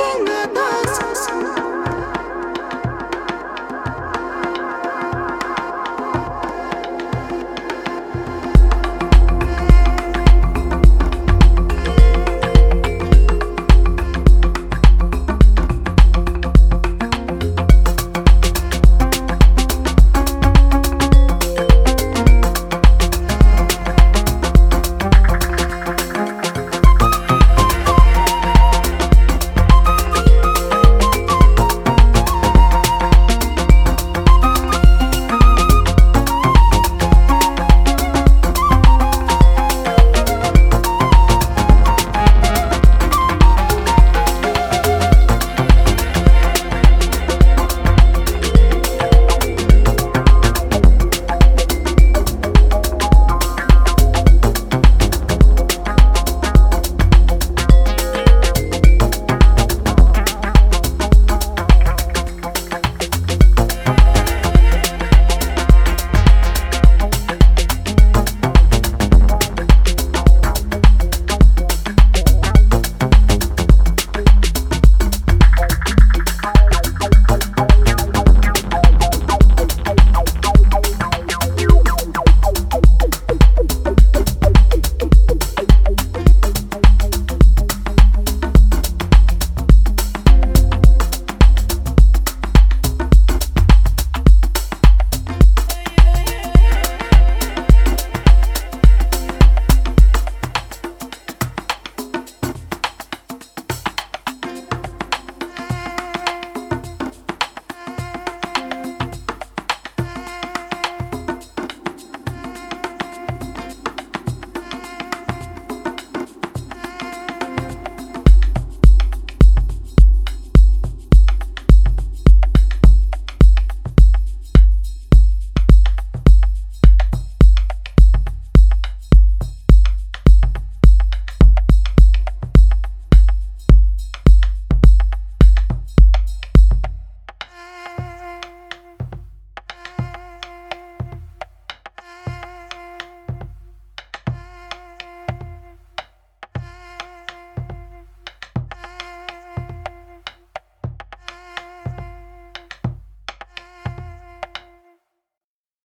looking at us.